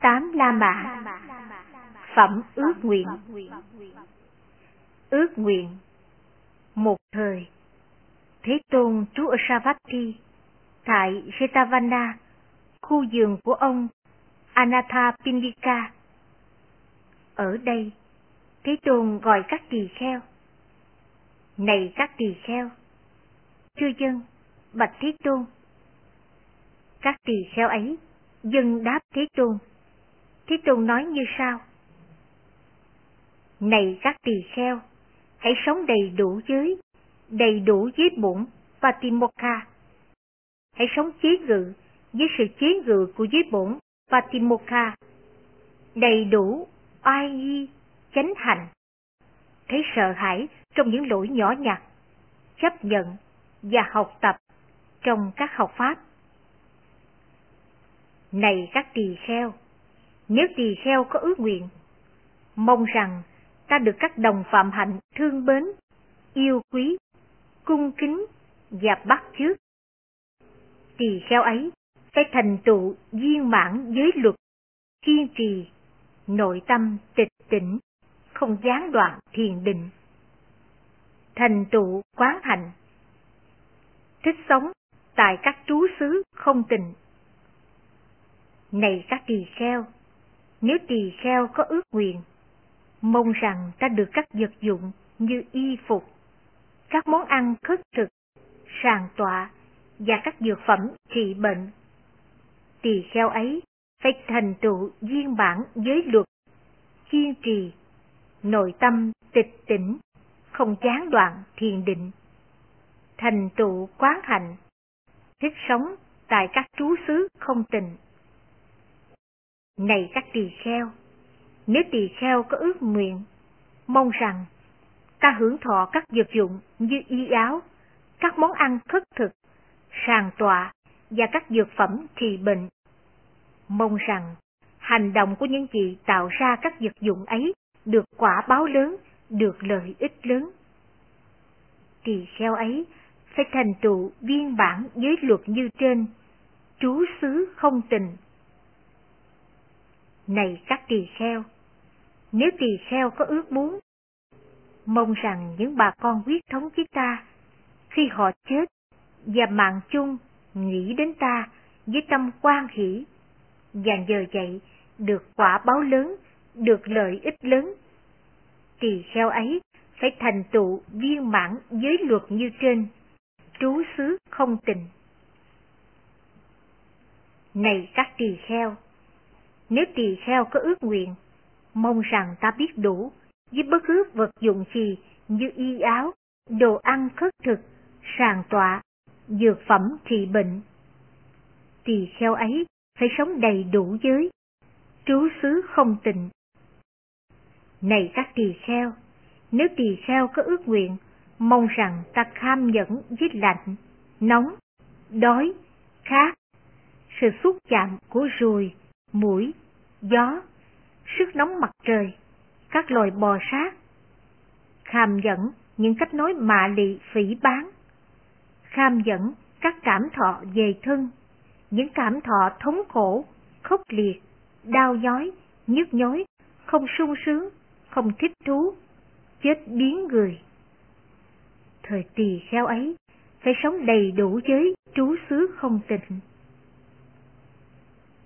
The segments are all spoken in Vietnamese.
Tám La Mã Phẩm ước nguyện Ước nguyện Một thời Thế Tôn trú ở Savatthi tại Jetavana, khu vườn của ông Anathapindika. Ở đây, Thế Tôn gọi các tỳ kheo. Này các tỳ kheo! chư dân, bạch Thế Tôn! Các tỳ kheo ấy dân đáp Thế Tôn. Thế Tôn nói như sau. Này các tỳ kheo, hãy sống đầy đủ dưới, đầy đủ dưới bụng Patimokkha. Hãy sống chế ngự với sự chế ngự của giới bổn Patimokkha. Đầy đủ oai nghi, chánh hành. Thấy sợ hãi trong những lỗi nhỏ nhặt, chấp nhận và học tập trong các học pháp. Này các tỳ kheo, nếu tỳ kheo có ước nguyện, mong rằng ta được các đồng phạm hạnh thương mến, yêu quý, cung kính và bắt chước. Tỳ kheo ấy phải thành tựu viên mãn giới luật, kiên trì, nội tâm tịch tỉnh, không gián đoạn thiền định. Thành tựu quán hạnh, thích sống tại các trú xứ không tình. Này các tỳ kheo, nếu tỳ kheo có ước nguyện, mong rằng ta được các vật dụng như y phục, các món ăn khất thực, sàn tọa và các dược phẩm trị bệnh. Tỳ kheo ấy phải thành tựu viên bản giới luật, kiên trì, nội tâm tịch tỉnh, không gián đoạn thiền định, thành tựu quán hạnh, thích sống tại các trú xứ không tình. Này các tỳ kheo, nếu tỳ kheo có ước nguyện, mong rằng ta hưởng thọ các vật dụng như y áo, các món ăn khất thực, sàn tọa và các dược phẩm trị bệnh. Mong rằng hành động của những vị tạo ra các vật dụng ấy được quả báo lớn, được lợi ích lớn. Tỳ kheo ấy phải thành tựu viên bản giới luật như trên, trú xứ không tình. Này các tỳ kheo, nếu tỳ kheo có ước muốn, mong rằng những bà con huyết thống với ta, khi họ chết và mạng chung nghĩ đến ta với tâm quan hỷ, và nhờ vậy được quả báo lớn, được lợi ích lớn. Tỳ kheo ấy phải thành tựu viên mãn giới luật như trên, trú xứ không tình. Này các tỳ kheo, nếu tỳ kheo có ước nguyện, mong rằng ta biết đủ với bất cứ vật dụng gì như y áo, đồ ăn khất thực, sàng tọa, dược phẩm trị bệnh. Tỳ kheo ấy phải sống đầy đủ giới, trú xứ không tịnh. Này các tỳ kheo, nếu tỳ kheo có ước nguyện, mong rằng ta kham nhẫn với lạnh, nóng, đói, khát, sự xúc chạm của ruồi, mũi, gió, sức nóng mặt trời, các loài bò sát, kham dẫn những cách nói mạ lị phỉ bán, kham dẫn các cảm thọ về thân, những cảm thọ thống khổ, khốc liệt, đau nhói, nhức nhối, không sung sướng, không thích thú, chết biến người. Thời tỳ kheo ấy phải sống đầy đủ giới trú xứ không tịnh.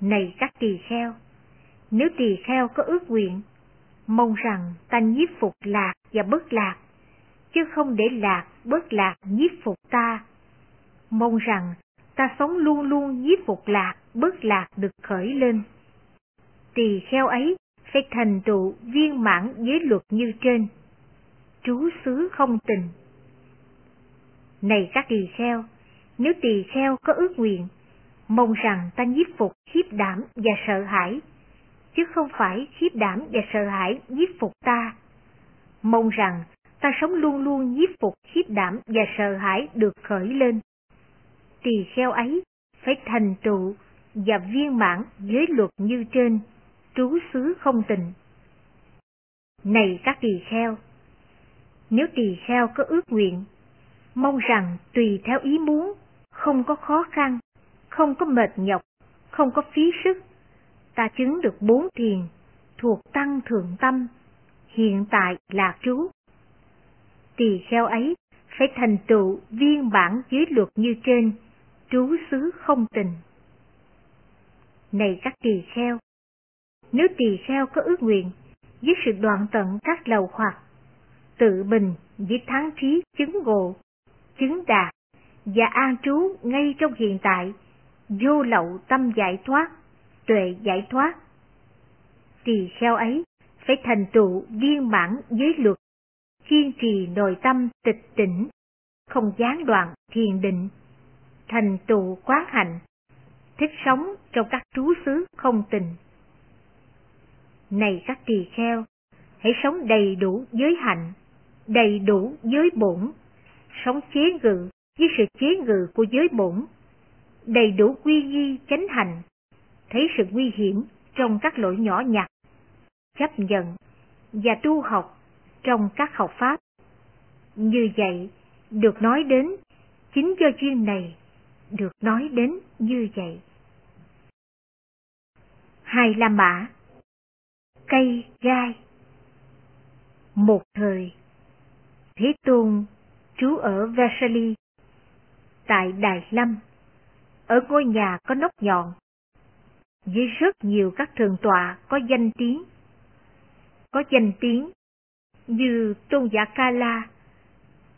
Này các tỳ kheo, nếu tỳ kheo có ước nguyện, mong rằng ta nhiếp phục lạc và bất lạc, chứ không để lạc, bất lạc nhiếp phục ta. Mong rằng ta sống luôn luôn nhiếp phục lạc, bất lạc được khởi lên. Tỳ kheo ấy phải thành tựu viên mãn giới luật như trên. Trú xứ không tình. Này các tỳ kheo, nếu tỳ kheo có ước nguyện, mong rằng ta nhiếp phục khiếp đảm và sợ hãi, chứ không phải khiếp đảm và sợ hãi nhiếp phục ta. Mong rằng ta sống luôn luôn nhiếp phục khiếp đảm và sợ hãi được khởi lên. Tỳ kheo ấy phải thành tựu và viên mãn giới luật như trên, trú xứ không tình. Này các tỳ kheo, nếu tỳ kheo có ước nguyện, mong rằng tùy theo ý muốn, không có khó khăn, không có mệt nhọc, không có phí sức, ta chứng được bốn thiền, thuộc tăng thượng tâm, hiện tại là trú. Tỳ kheo ấy phải thành tựu viên bản giới luật như trên, trú xứ không tình. Này các tỳ kheo, nếu tỳ kheo có ước nguyện với sự đoạn tận các lầu hoặc, tự bình với thắng trí chứng ngộ, chứng đạt và an trú ngay trong hiện tại, vô lậu tâm giải thoát, tuệ giải thoát. Tỳ kheo ấy phải thành tựu viên mãn giới luật, kiên trì nội tâm tịch tỉnh, không gián đoạn thiền định, thành tựu quán hạnh, thích sống trong các trú xứ không tình. Này các tỳ kheo, hãy sống đầy đủ giới hạnh, đầy đủ giới bổn, sống chế ngự với sự chế ngự của giới bổn, đầy đủ quy nghi chánh hành, thấy sự nguy hiểm trong các lỗi nhỏ nhặt, chấp nhận và tu học trong các học pháp. Như vậy, được nói đến, chính do duyên này, được nói đến như vậy. Hai La Mã Cây gai Một thời, Thế Tôn trú ở Versailles, tại Đài Lâm, ở ngôi nhà có nóc nhọn, với rất nhiều các thường tọa có danh tiếng. Có danh tiếng như tôn giả Kala,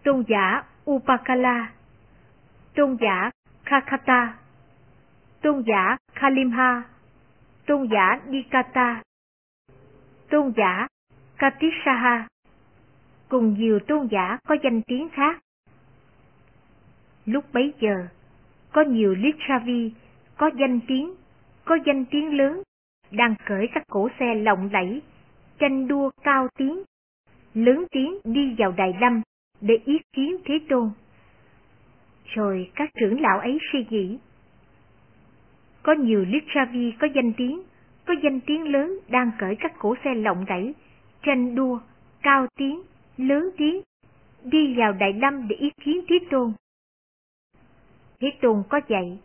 tôn giả Upakala, tôn giả Kakata, tôn giả Kalimha, tôn giả Nikata, tôn giả Katishaha, cùng nhiều tôn giả có danh tiếng khác. Lúc bấy giờ, có nhiều Lichavi có danh tiếng, có danh tiếng lớn, đang cởi các cổ xe lộng lẫy, tranh đua cao tiếng, lớn tiếng đi vào đài lâm để ý kiến Thế Tôn. Rồi các trưởng lão ấy suy nghĩ. Có nhiều Lichavi có danh tiếng, có danh tiếng lớn đang cởi các cổ xe lộng lẫy, tranh đua, cao tiếng, lớn tiếng, đi vào đại lâm để ý kiến Thế Tôn. Thế Tôn có dạy,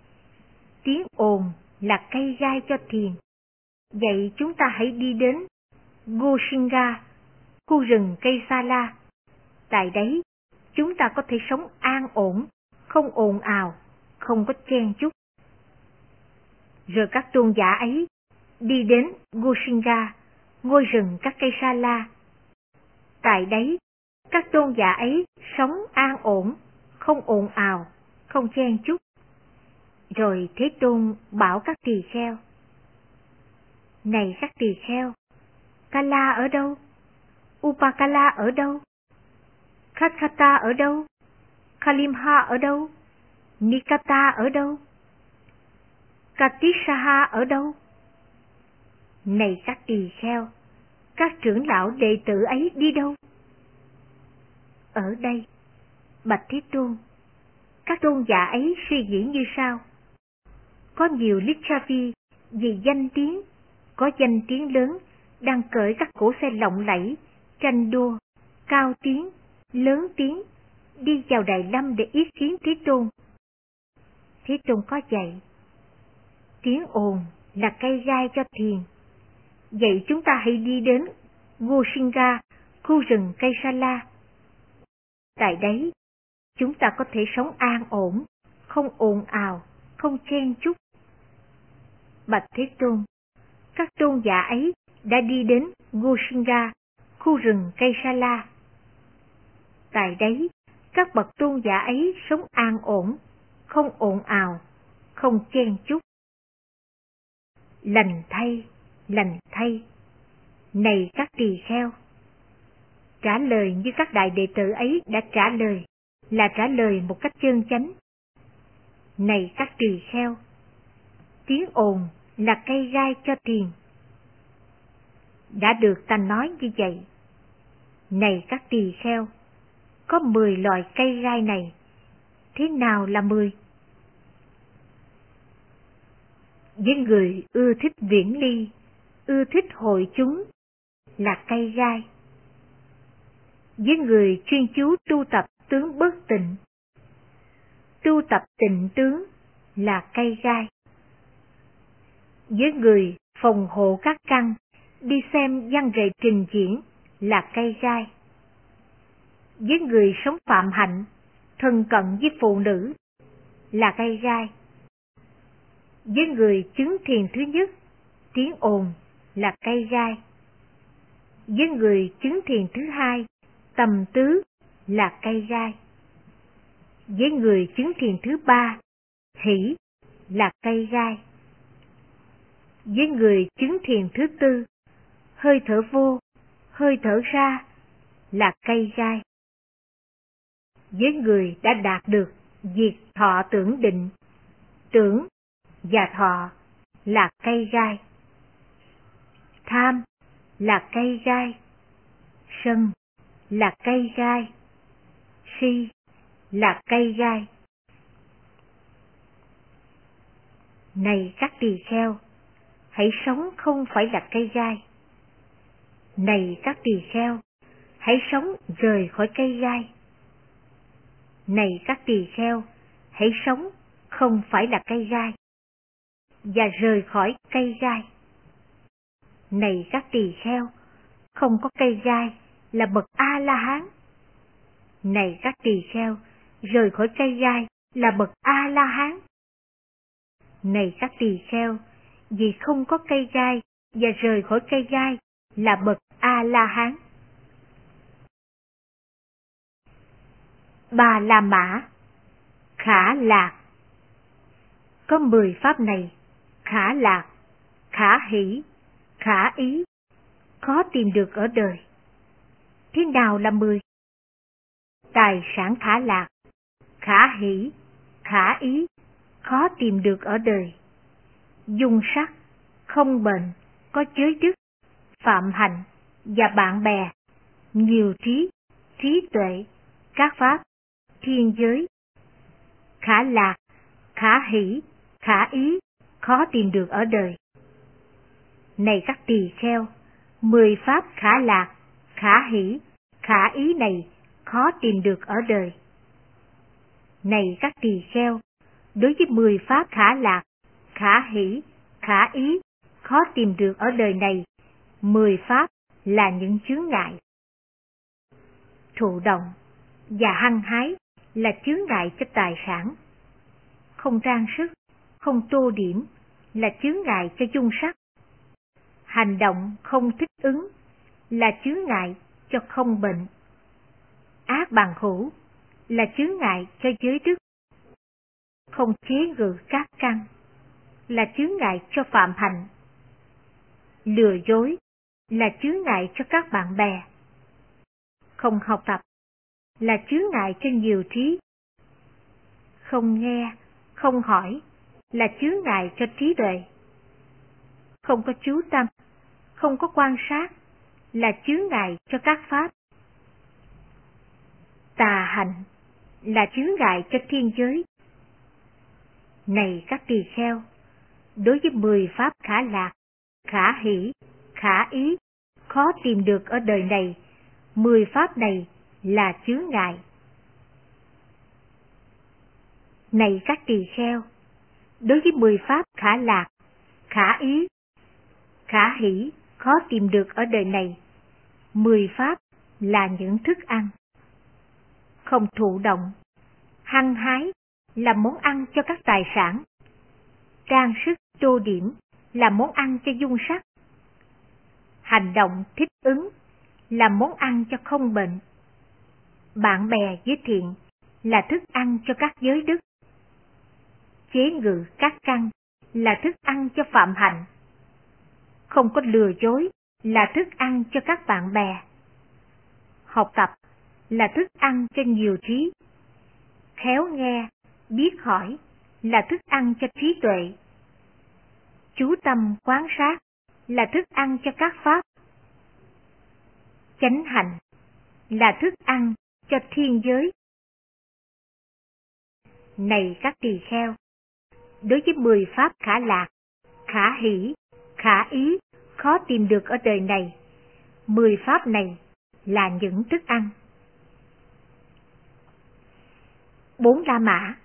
tiếng ồn là cây gai cho thiền. Vậy chúng ta hãy đi đến Goshinga, khu rừng cây sa la. Tại đấy, chúng ta có thể sống an ổn, không ồn ào, không có chen chúc. Rồi các tôn giả ấy đi đến Goshinga, ngôi rừng các cây sa la. Tại đấy, các tôn giả ấy sống an ổn, không ồn ào, không chen chút, Rồi Thế Tôn bảo các tỳ kheo. Này các tỳ kheo, Kala ở đâu? Upakala ở đâu? Khatkata ở đâu? Kalimha ở đâu? Nikata ở đâu? Katishaha ở đâu? Này các tỳ kheo, các trưởng lão đệ tử ấy đi đâu? Ở đây, Bạch Thế Tôn, các tôn giả ấy suy nghĩ như sau. Có nhiều Lichavi vì danh tiếng, có danh tiếng lớn, đang cởi các cổ xe lộng lẫy, tranh đua, cao tiếng, lớn tiếng, đi vào Đại Lâm để ý kiến Thế Tôn. Thế Tôn có dạy, tiếng ồn là cây gai cho thiền. Vậy chúng ta hãy đi đến Goshinga, khu rừng cây sa la. Tại đấy, chúng ta có thể sống an ổn, không ồn ào, không chen chúc. Bạch Thế Tôn, các tôn giả ấy đã đi đến Gushinga, khu rừng cây sa la. Tại đấy, các bậc tôn giả ấy sống an ổn, không ồn ào, không chen chúc. Lành thay, lành thay. Này các tỳ kheo! Trả lời như các đại đệ tử ấy đã trả lời, là trả lời một cách chân chánh. Này các tỳ kheo! Tiếng ồn là cây gai cho tiền. Đã được ta nói như vậy. Này các tỳ kheo! Có mười loại cây gai này. Thế nào là mười? Với người ưa thích viễn ly, ưa thích hội chúng, là cây gai. Với người chuyên chú tu tập tướng bất tịnh, tu tập tịnh tướng là cây gai. Với người phòng hộ các căn, đi xem văn nghệ trình diễn là cây gai. Với người sống phạm hạnh, thân cận với phụ nữ là cây gai. Với người chứng thiền thứ nhất, tiếng ồn là cây gai. Với người chứng thiền thứ hai, tầm tứ là cây gai. Với người chứng thiền thứ ba, hỷ là cây gai. Với người chứng thiền thứ tư, hơi thở vô, hơi thở ra là cây gai. Với người đã đạt được diệt thọ tưởng định, tưởng và thọ là cây gai. Tham là cây gai. Sân là cây gai. Si là cây gai. Này các tỳ kheo, hãy sống không phải là cây gai. Này các tỳ kheo, hãy sống rời khỏi cây gai. Này các tỳ kheo, hãy sống không phải là cây gai. Và rời khỏi cây gai. Này các tỳ kheo, không có cây gai là bậc A-la-hán. Này các tỳ kheo, rời khỏi cây gai là bậc A-la-hán. Này các tỳ kheo, vì không có cây gai và rời khỏi cây gai là bậc A-la-hán. Bà La Mã Khả Lạc Có mười pháp này, khả lạc, khả hỷ, khả ý, khó tìm được ở đời. Thế nào là mười? Tài sản khả lạc, khả hỷ, khả ý, khó tìm được ở đời. Dung sắc, không bệnh, có giới đức, phạm hành và bạn bè, nhiều trí, trí tuệ, các pháp, thiên giới. Khả lạc, khả hỷ, khả ý, khó tìm được ở đời. Này các tỳ kheo, mười pháp khả lạc, khả hỷ, khả ý này khó tìm được ở đời. Này các tỳ kheo, đối với mười pháp khả lạc, khả hỷ, khả ý, khó tìm được ở đời này, mười pháp là những chướng ngại. Thụ động và hăng hái là chướng ngại cho tài sản. Không trang sức, không tô điểm là chướng ngại cho dung sắc. Hành động không thích ứng là chướng ngại cho không bệnh. Ác bằng hữu là chướng ngại cho giới đức. Không chế ngự các căn là chướng ngại cho phạm hạnh Lừa dối là chướng ngại cho các bạn bè. Không học tập là chướng ngại cho nhiều trí. Không nghe, không hỏi là chướng ngại cho trí tuệ. Không có chú tâm, không có quan sát là chướng ngại cho các pháp. Tà hạnh là chướng ngại cho thiên giới. Này các tỳ kheo, đối với mười pháp khả lạc, khả hỷ, khả ý, khó tìm được ở đời này, mười pháp này là chướng ngại. Này các tỳ kheo, đối với mười pháp khả lạc, khả ý, khả hỷ, khó tìm được ở đời này, mười pháp là những thức ăn. Không thụ động, hăng hái là món ăn cho các tài sản. Trang sức, tô điểm là món ăn cho dung sắc. Hành động thích ứng là món ăn cho không bệnh. Bạn bè với thiện là thức ăn cho các giới đức. Chế ngự các căn là thức ăn cho phạm hạnh. Không có lừa dối là thức ăn cho các bạn bè. Học tập là thức ăn cho nhiều trí. Khéo nghe, biết hỏi là thức ăn cho trí tuệ. Chú tâm quán sát là thức ăn cho các pháp. Chánh hạnh là thức ăn cho thiên giới. Này các tỳ kheo, đối với mười pháp khả lạc, khả hỷ, khả ý, khó tìm được ở đời này, mười pháp này là những thức ăn. Bốn La Mã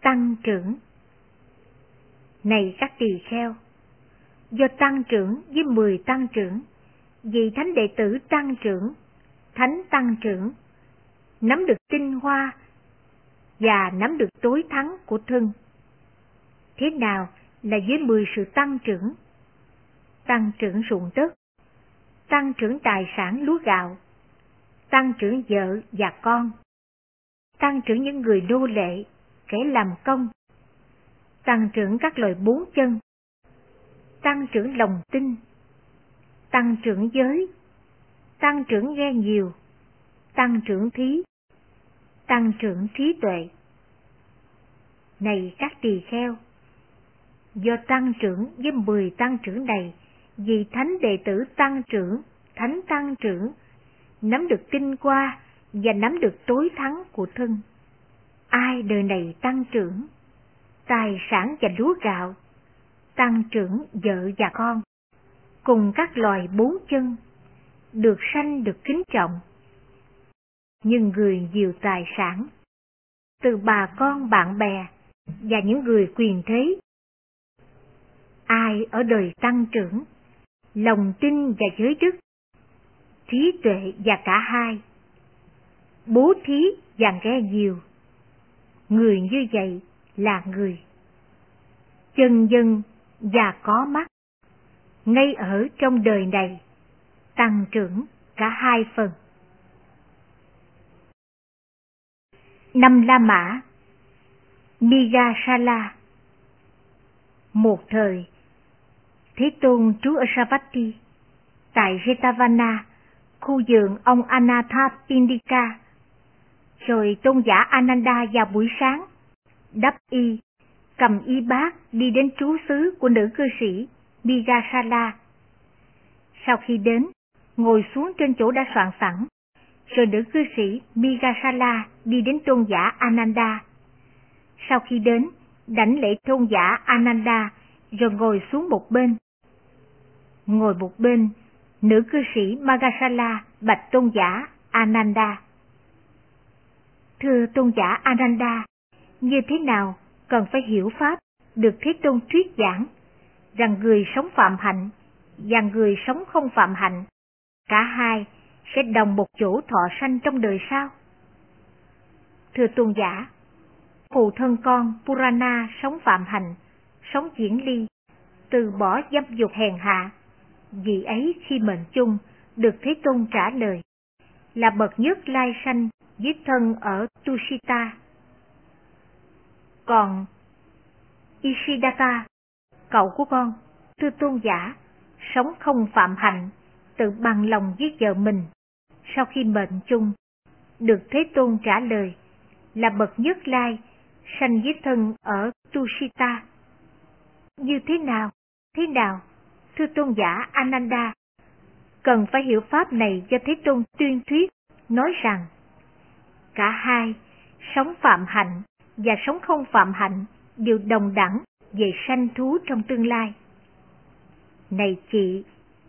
Tăng trưởng Này các tỳ kheo, do tăng trưởng với mười tăng trưởng, vị thánh đệ tử tăng trưởng, thánh tăng trưởng, nắm được tinh hoa và nắm được tối thắng của thân. Thế nào là với mười sự tăng trưởng? Tăng trưởng ruộng đất, tăng trưởng tài sản lúa gạo, tăng trưởng vợ và con, tăng trưởng những người nô lệ, kẻ làm công, tăng trưởng các loài bốn chân, tăng trưởng lòng tin, tăng trưởng giới, tăng trưởng nghe nhiều, tăng trưởng thí, tăng trưởng trí tuệ. Này các tỳ kheo, do tăng trưởng với mười tăng trưởng này, vì thánh đệ tử tăng trưởng, thánh tăng trưởng, nắm được kinh qua và nắm được tối thắng của thân. Ai đời này tăng trưởng, tài sản và lúa gạo, tăng trưởng vợ và con, cùng các loài bốn chân, được sanh được kính trọng. Nhưng người nhiều tài sản, từ bà con bạn bè và những người quyền thế, ai ở đời tăng trưởng, lòng tin và giới đức, trí tuệ và cả hai, bố thí và ghe nhiều. Người như vậy là người chân dân và có mắt, ngay ở trong đời này, tăng trưởng cả hai phần. Năm La Mã Migasala Một thời, Thế Tôn trú ở Savatthi, tại Jetavana, khu vườn ông Anathapindika. Rồi tôn giả Ananda vào buổi sáng, đắp y cầm y bát đi đến trú xứ của nữ cư sĩ Migasala. Sau khi đến, ngồi xuống trên chỗ đã soạn sẵn, rồi nữ cư sĩ Migasala đi đến tôn giả Ananda. Sau khi đến, đảnh lễ tôn giả Ananda, rồi ngồi xuống một bên. Ngồi một bên, nữ cư sĩ Magasala bạch tôn giả Ananda. Thưa tôn giả Ananda, như thế nào cần phải hiểu Pháp, được Thế Tôn thuyết giảng, rằng người sống phạm hạnh và người sống không phạm hạnh, cả hai sẽ đồng một chỗ thọ sanh trong đời sau. Thưa tôn giả, phụ thân con Purana sống phạm hạnh, sống diễn ly, từ bỏ dâm dục hèn hạ, vì ấy khi mệnh chung được Thế Tôn trả lời, là bậc nhất lai sanh giết thân ở Tushita còn Ishidata, cậu của con, thưa tôn giả, sống không phạm hạnh, tự bằng lòng giết vợ mình. Sau khi mệnh chung, được Thế Tôn trả lời là bậc nhất lai, sanh giết thân ở Tushita. Như thế nào? Thế nào? Thưa tôn giả Ananda, cần phải hiểu pháp này do Thế Tôn tuyên thuyết, nói rằng cả hai sống phạm hạnh và sống không phạm hạnh đều đồng đẳng về sanh thú trong tương lai. Này chị,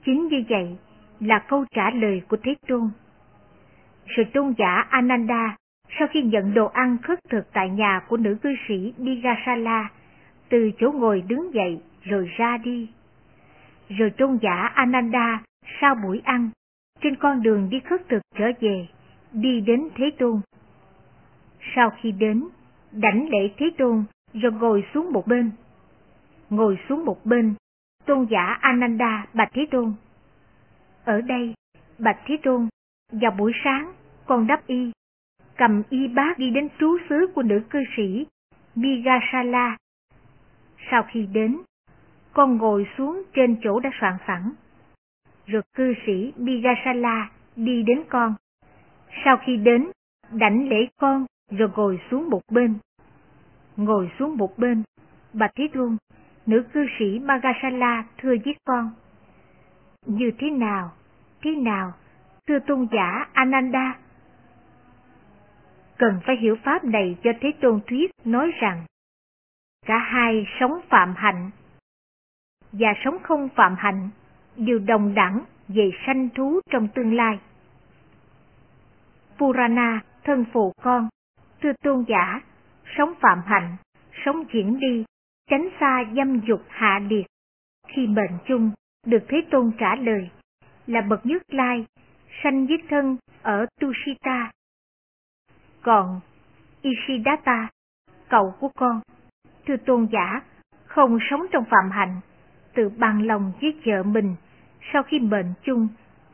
chính như vậy là câu trả lời của Thế Tôn. Sự tôn giả Ananda sau khi nhận đồ ăn khất thực tại nhà của nữ cư sĩ Digasala, từ chỗ ngồi đứng dậy rồi ra đi. Rồi tôn giả Ananda sau buổi ăn, trên con đường đi khất thực trở về, đi đến Thế Tôn. Sau khi đến, đảnh lễ Thế Tôn rồi ngồi xuống một bên. Ngồi xuống một bên, tôn giả Ananda bạch Thế Tôn. Ở đây, bạch Thế Tôn, vào buổi sáng, con đắp y, cầm y bát đi đến trú xứ của nữ cư sĩ Migasala. Sau khi đến, con ngồi xuống trên chỗ đã soạn sẵn. Rồi cư sĩ Migasala đi đến con. Sau khi đến, đảnh lễ con rồi ngồi xuống một bên. Ngồi xuống một bên, Bạch Thế Tôn, nữ cư sĩ Magasala thưa giết con. Như thế nào, thế nào, thưa tôn giả Ananda? Cần phải hiểu pháp này cho Thế Tôn thuyết nói rằng, cả hai sống phạm hạnh và sống không phạm hạnh đều đồng đẳng về sanh thú trong tương lai. Purana, thân phụ con, thưa tôn giả, sống phạm hạnh, sống diễn đi, tránh xa dâm dục hạ liệt, khi bệnh chung được Thế Tôn trả lời là bậc nhất lai, sanh với thân ở Tushita. Còn Ishidata, cậu của con, thưa tôn giả, không sống trong phạm hạnh, tự bằng lòng với vợ mình sau khi bệnh chung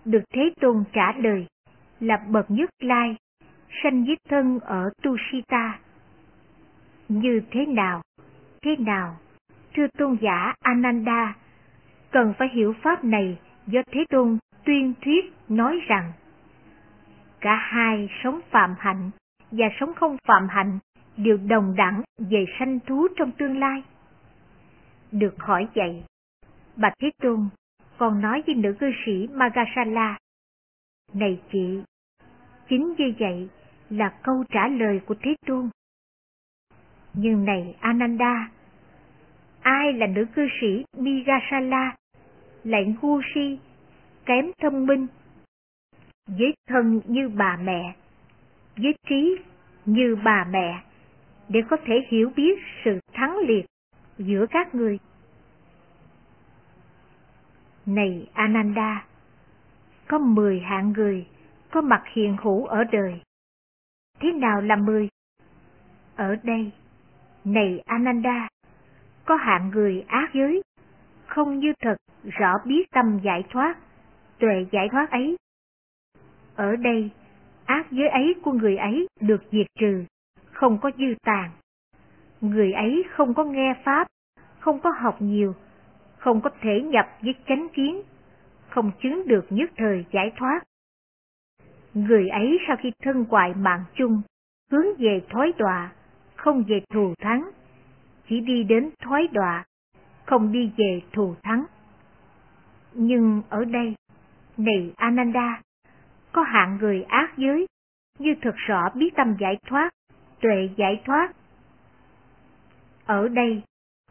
được Thế Tôn trả lời là bậc nhất lai, sanh với thân ở Tushita. Như thế nào? Thế nào? Thưa tôn giả Ananda, cần phải hiểu pháp này do Thế Tôn tuyên thuyết nói rằng cả hai sống phạm hạnh và sống không phạm hạnh đều đồng đẳng về sanh thú trong tương lai. Được hỏi vậy, Bạch Thế Tôn còn nói với nữ cư sĩ Magasala, Này chị, chính như vậy là câu trả lời của Thế Tôn. Nhưng này Ananda, ai là nữ cư sĩ Migasala, lại ngu si, kém thông minh, với thân như bà mẹ, với trí như bà mẹ, để có thể hiểu biết sự thắng liệt giữa các người. Này Ananda, có mười hạng người có mặt hiền hữu ở đời. Thế nào là mười? Ở đây, này Ananda, có hạng người ác giới, không như thật rõ biết tâm giải thoát, tuệ giải thoát ấy. Ở đây, ác giới ấy của người ấy được diệt trừ, không có dư tàn. Người ấy không có nghe Pháp, không có học nhiều, không có thể nhập với chánh kiến, không chứng được nhất thời giải thoát. Người ấy sau khi thân hoại mạng chung, hướng về thói đọa, không về thù thắng, chỉ đi đến thói đọa, không đi về thù thắng. Nhưng ở đây, này Ananda, có hạng người ác giới, như thực rõ biết tâm giải thoát, tuệ giải thoát. Ở đây,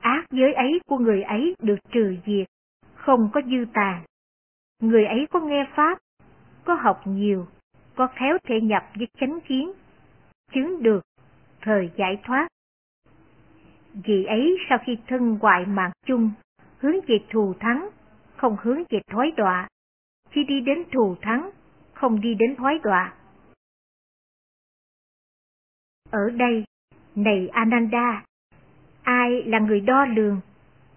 ác giới ấy của người ấy được trừ diệt, không có dư tàn. Người ấy có nghe Pháp, có học nhiều, có khéo thể nhập với chánh kiến, chứng được thời giải thoát. Vì ấy sau khi thân hoại mạng chung, hướng về thù thắng, không hướng về thói đọa, khi đi đến thù thắng, không đi đến thói đọa. Ở đây, này Ananda, ai là người đo lường,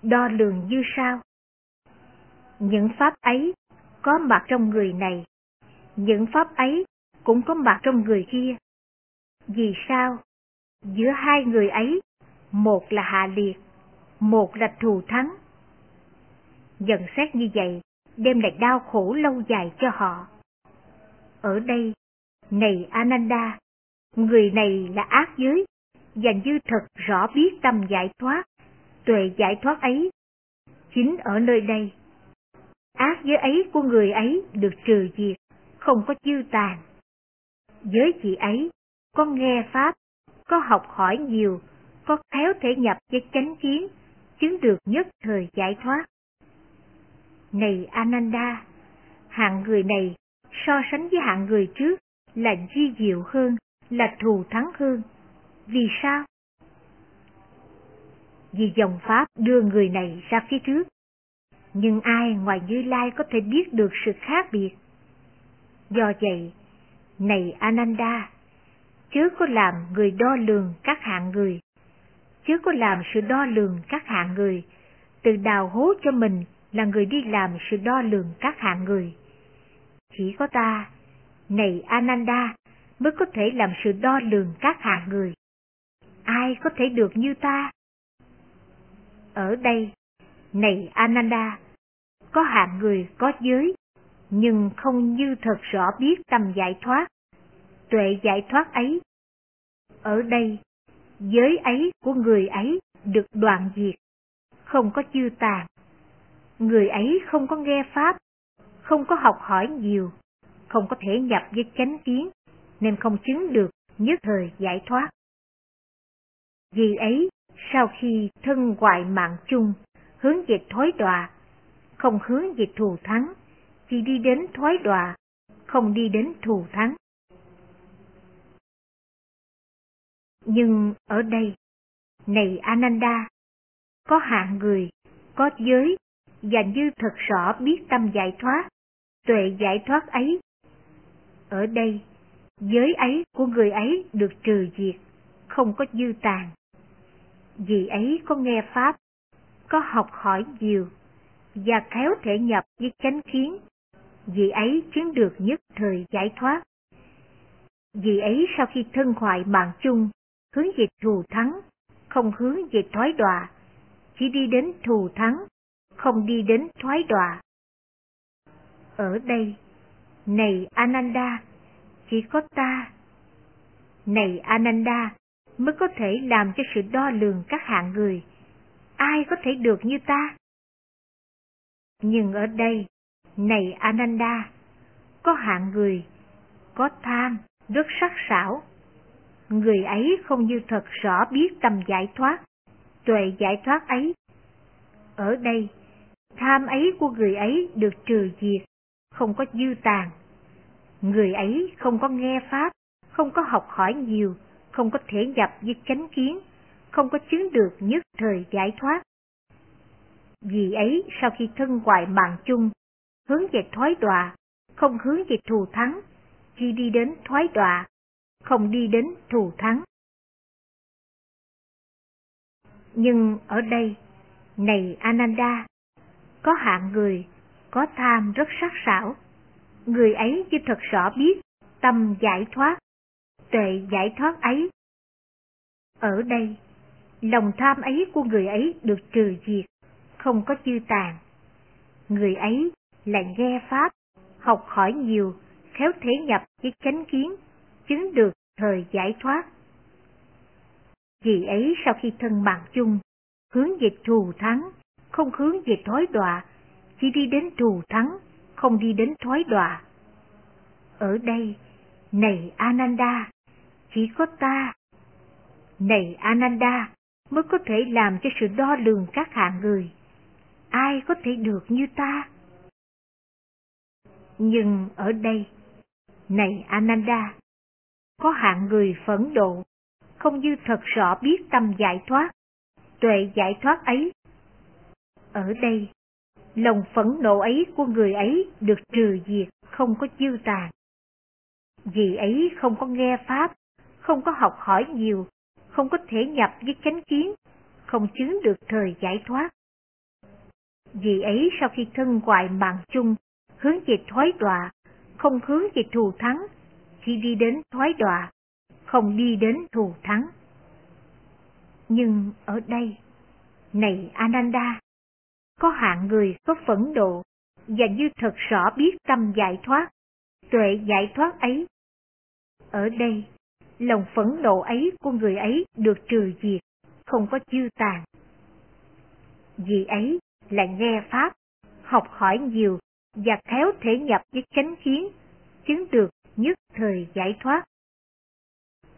đo lường như sao? Những pháp ấy có mặt trong người này, những pháp ấy cũng có mặt trong người kia. Vì sao? Giữa hai người ấy, một là hạ liệt, một là thù thắng. Nhận xét như vậy, đem lại đau khổ lâu dài cho họ. Ở đây, này Ananda, người này là ác giới, và như thật rõ biết tâm giải thoát, tuệ giải thoát ấy. Chính ở nơi đây, ác giới ấy của người ấy được trừ diệt, không có chiêu tàn. Giới chị ấy có nghe Pháp, có học hỏi nhiều, có khéo thể nhập với chánh kiến, chứng được nhất thời giải thoát. Này Ananda, hạng người này so sánh với hạng người trước là duy diệu hơn, là thù thắng hơn. Vì sao? Vì dòng Pháp đưa người này ra phía trước. Nhưng ai ngoài Như Lai có thể biết được sự khác biệt? Do vậy, này Ananda, chớ có làm người đo lường các hạng người, chớ có làm sự đo lường các hạng người, tự đào hố cho mình là người đi làm sự đo lường các hạng người. Chỉ có ta, này Ananda, mới có thể làm sự đo lường các hạng người. Ai có thể được như ta? Ở đây, này Ananda, có hạng người có giới, nhưng không như thật rõ biết tâm giải thoát, tuệ giải thoát ấy. Ở đây, giới ấy của người ấy được đoạn diệt, không có chư tàn. Người ấy không có nghe Pháp, không có học hỏi nhiều, không có thể nhập với chánh kiến, nên không chứng được nhất thời giải thoát. Vì ấy, sau khi thân hoại mạng chung, hướng về thối đọa, không hướng về thù thắng, chỉ đi đến thoái đọa, không đi đến thù thắng. Nhưng ở đây, này Ananda, có hạng người, có giới, và như thật rõ biết tâm giải thoát, tuệ giải thoát ấy. Ở đây, giới ấy của người ấy được trừ diệt, không có dư tàn. Vì ấy có nghe Pháp, có học hỏi nhiều, và khéo thể nhập với chánh kiến, vì ấy chiến được nhất thời giải thoát. Vì ấy sau khi thân hoại mạng chung, hướng về thù thắng, không hướng về thoái đọa, chỉ đi đến thù thắng, không đi đến thoái đọa. Ở đây, này Ananda, chỉ có ta. Này Ananda, mới có thể làm cho sự đo lường các hạng người. Ai có thể được như ta? Nhưng ở đây, này Ananda, có hạng người, có tham, rất sắc sảo. Người ấy không như thật rõ biết tầm giải thoát, tuệ giải thoát ấy. Ở đây, tham ấy của người ấy được trừ diệt, không có dư tàn. Người ấy không có nghe Pháp, không có học hỏi nhiều, không có thể nhập với chánh kiến, không có chứng được nhất thời giải thoát. Vì ấy sau khi thân hoại mạng chung, hướng về thoái đọa, không hướng về thù thắng, chỉ đi đến thoái đọa, không đi đến thù thắng. Nhưng ở đây, này Ananda, có hạng người, có tham rất sắc sảo. Người ấy chưa thật rõ biết tâm giải thoát, tệ giải thoát ấy. Ở đây, lòng tham ấy của người ấy được trừ diệt, không có chư tàn. Người ấy lại nghe Pháp, học hỏi nhiều, khéo thế nhập với chánh kiến, chứng được thời giải thoát. Vì ấy sau khi thân mạng chung, hướng về thù thắng, không hướng về thói đọa, chỉ đi đến thù thắng, không đi đến thói đọa. Ở đây, này Ananda, chỉ có ta. Này Ananda, mới có thể làm cho sự đo lường các hạng người. Ai có thể được như ta? Nhưng ở đây, này Ananda, có hạng người phẫn độ, không như thật rõ biết tâm giải thoát, tuệ giải thoát ấy. Ở đây, lòng phẫn nộ ấy của người ấy được trừ diệt, không có dư tàn. Vì ấy không có nghe Pháp, không có học hỏi nhiều, không có thể nhập với chánh kiến, không chứng được thời giải thoát. Vì ấy sau khi thân hoại mạng chung, hướng về thoái đọa, không hướng về thù thắng, chỉ đi đến thoái đọa, không đi đến thù thắng. Nhưng ở đây, này Ananda, có hạng người có phẫn độ và như thật rõ biết tâm giải thoát, tuệ giải thoát ấy. Ở đây, lòng phẫn độ ấy của người ấy được trừ diệt, không có dư tàn. Vì ấy là nghe Pháp, học hỏi nhiều và khéo thể nhập với chánh kiến, chứng được nhất thời giải thoát.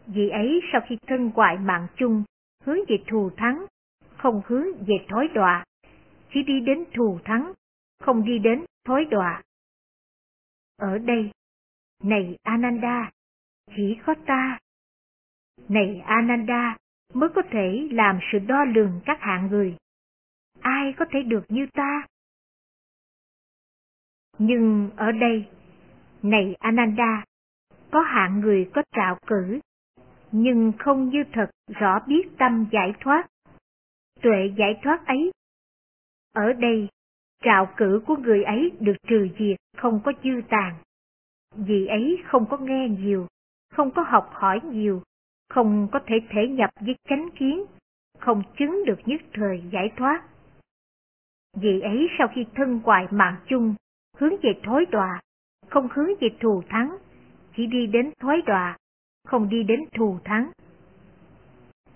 Vì ấy sau khi thân hoại mạng chung, hướng về thù thắng, không hướng về thói đọa, chỉ đi đến thù thắng, không đi đến thói đọa. Ở đây, này Ananda, chỉ có ta. Này Ananda, mới có thể làm sự đo lường các hạng người. Ai có thể được như ta? Nhưng ở đây, này Ananda, có hạng người có trạo cử, nhưng không như thật rõ biết tâm giải thoát. Tuệ giải thoát ấy. Ở đây, trạo cử của người ấy được trừ diệt, không có dư tàn. Vì ấy không có nghe nhiều, không có học hỏi nhiều, không có thể thể nhập với chánh kiến, không chứng được nhất thời giải thoát. Vì ấy sau khi thân hoại mạng chung, hướng về thối đọa, không hướng về thù thắng, chỉ đi đến thối đọa, không đi đến thù thắng.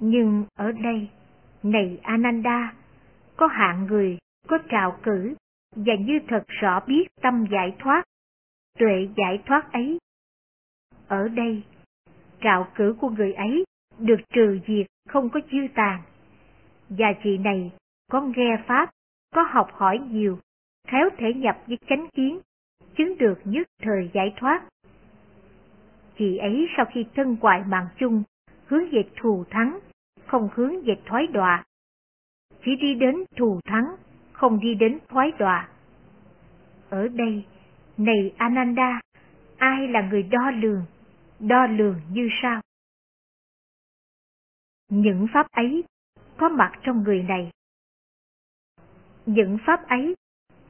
Nhưng ở đây, này Ananda, có hạng người, có trào cử, và như thật rõ biết tâm giải thoát, tuệ giải thoát ấy. Ở đây, trào cử của người ấy được trừ diệt không có dư tàn. Và chị này có nghe Pháp, có học hỏi nhiều, khéo thể nhập với chánh kiến, chứng được nhất thời giải thoát. Chị ấy sau khi thân hoại mạng chung, hướng về thù thắng, không hướng về thoái đọa. Chỉ đi đến thù thắng, không đi đến thoái đọa. Ở đây, này Ananda, ai là người đo lường? Đo lường như sao? Những pháp ấy có mặt trong người này. Những pháp ấy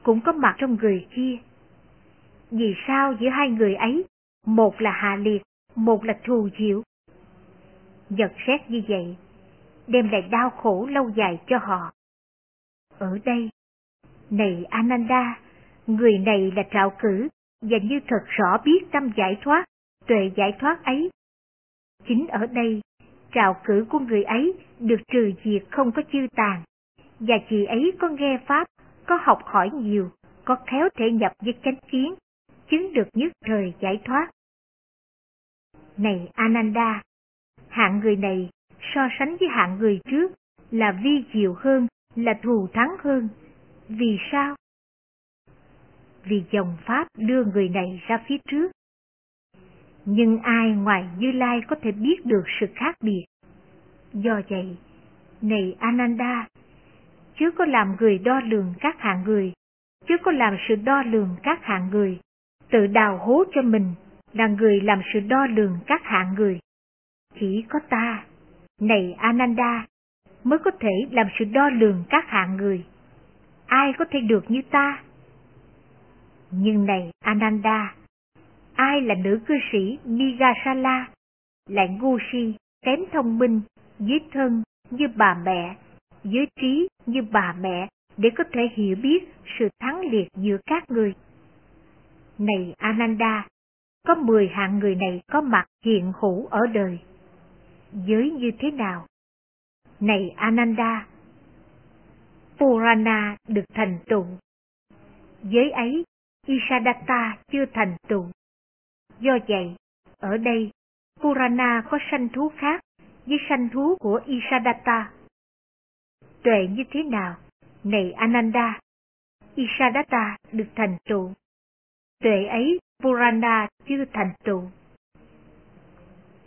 cũng có mặt trong người kia. Vì sao giữa hai người ấy, một là hạ liệt, một là thù diệu? Giật xét như vậy, đem lại đau khổ lâu dài cho họ. Ở đây, này Ananda, người này là trạo cử, và như thật rõ biết tâm giải thoát, tuệ giải thoát ấy. Chính ở đây, trạo cử của người ấy được trừ diệt không có chư tàn, và chị ấy có nghe Pháp, có học hỏi nhiều, có khéo thể nhập với chánh kiến, chứng được nhất thời giải thoát. Này Ananda, hạng người này so sánh với hạng người trước là vi diệu hơn, là thù thắng hơn. Vì sao? Vì dòng Pháp đưa người này ra phía trước. Nhưng ai ngoài Như Lai có thể biết được sự khác biệt? Do vậy, này Ananda, chứ có làm người đo lường các hạng người, chứ có làm sự đo lường các hạng người, tự đào hố cho mình là người làm sự đo lường các hạng người. Chỉ có ta, này Ananda, mới có thể làm sự đo lường các hạng người. Ai có thể được như ta? Nhưng này Ananda, ai là nữ cư sĩ Nigasala, lại ngu si, kém thông minh, dưới thân như bà mẹ, dưới trí như bà mẹ để có thể hiểu biết sự thắng liệt giữa các người. Này Ananda, có mười hạng người này có mặt hiện hữu ở đời. Giới như thế nào? Này Ananda, Purana được thành tựu. Giới ấy, Isadatta chưa thành tựu. Do vậy, ở đây, Purana có sanh thú khác với sanh thú của Isadatta. Tuệ như thế nào? Này Ananda, Isadatta được thành tựu. Tuệ ấy Purana chưa thành tựu.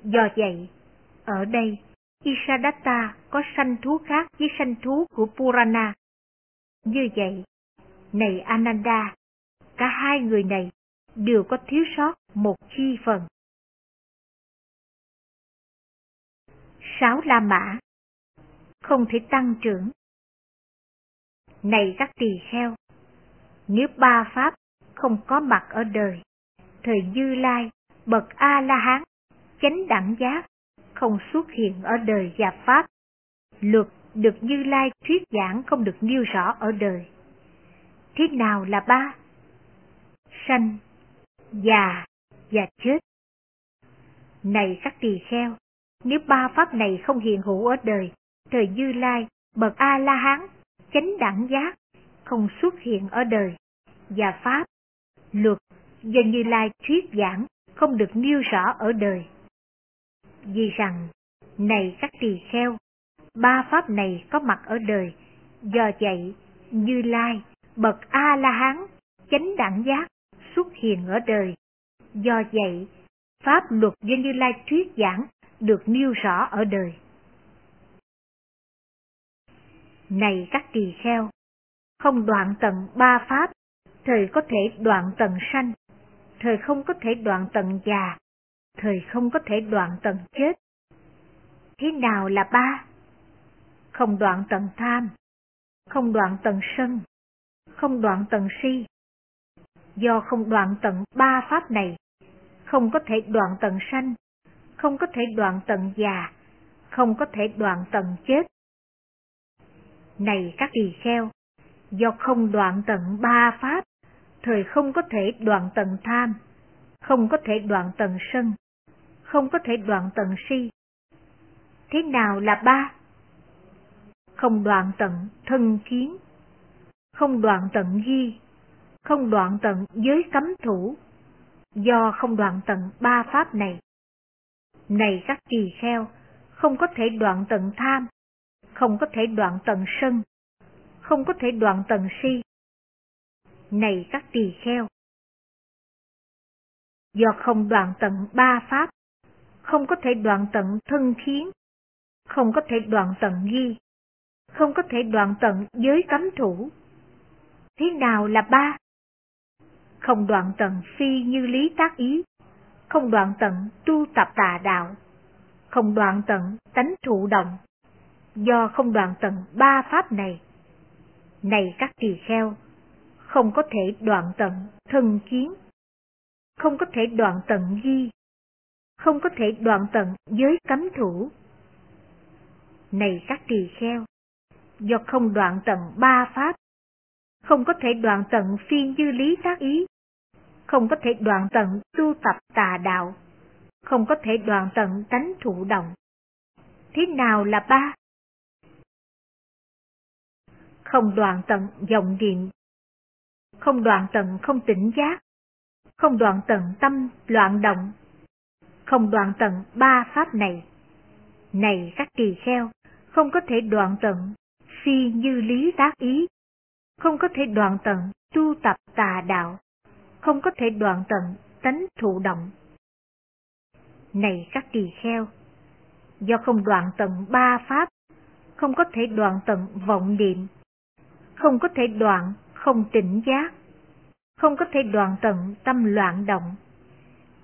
Do vậy, ở đây, Isadatta có sanh thú khác với sanh thú của Purana. Như vậy, này Ananda, cả hai người này đều có thiếu sót một chi phần. Sáu La Mã không thể tăng trưởng Này các tỳ kheo, nếu ba pháp không có mặt ở đời, thời Như Lai, bậc A-la-hán, chánh đẳng giác, không xuất hiện ở đời và Pháp. Luật được Như Lai thuyết giảng không được nêu rõ ở đời. Thế nào là ba? Sanh, già và chết. Này các tỳ kheo, nếu ba pháp này không hiện hữu ở đời, thời Như Lai, bậc A-la-hán, chánh đẳng giác, không xuất hiện ở đời, và Pháp, luật do Như Lai thuyết giảng không được nêu rõ ở đời. Vì rằng, này các tỳ kheo, ba pháp này có mặt ở đời, do vậy Như Lai, bậc A-la-hán, chánh đẳng giác xuất hiện ở đời. Do vậy, pháp luật do Như Lai thuyết giảng được nêu rõ ở đời. Này các tỳ kheo, không đoạn tận ba pháp, thời có thể đoạn tận sanh, thời không có thể đoạn tận già, thời không có thể đoạn tận chết. Thế nào là ba? Không đoạn tận tham, không đoạn tận sân, không đoạn tận si. Do không đoạn tận ba pháp này, không có thể đoạn tận sanh, không có thể đoạn tận già, không có thể đoạn tận chết. Này các tỳ kheo, do không đoạn tận ba pháp, thời không có thể đoạn tận tham, không có thể đoạn tận sân, không có thể đoạn tận si. Thế nào là ba? Không đoạn tận thân kiến, không đoạn tận ghi, không đoạn tận giới cấm thủ, do không đoạn tận ba pháp này. Này các tỳ kheo, không có thể đoạn tận tham, không có thể đoạn tận sân, không có thể đoạn tận si. Này các tỳ kheo, do không đoạn tận ba pháp, không có thể đoạn tận thân khiến, không có thể đoạn tận ghi, không có thể đoạn tận giới cấm thủ, Thế nào là ba? Không đoạn tận phi như lý tác ý, không đoạn tận tu tập tà đạo, không đoạn tận tánh thụ động, do không đoạn tận ba pháp này. Này các tỳ kheo, không có thể đoạn tận thân kiến, không có thể đoạn tận di, không có thể đoạn tận giới cấm thủ. Này các tỳ kheo, do không đoạn tận ba pháp, không có thể đoạn tận phi dư lý tác ý, không có thể đoạn tận tu tập tà đạo, không có thể đoạn tận tánh thụ động. Thế nào là ba? Không đoạn tận dòng điện, không đoạn tận không tỉnh giác, không đoạn tận tâm loạn động, không đoạn tận ba pháp này. Này các tỳ kheo, không có thể đoạn tận phi như lý tác ý, không có thể đoạn tận tu tập tà đạo, không có thể đoạn tận tánh thụ động. Này các tỳ kheo, do không đoạn tận ba pháp, không có thể đoạn tận vọng niệm, không có thể đoạn không tỉnh giác, không có thể đoạn tận tâm loạn động.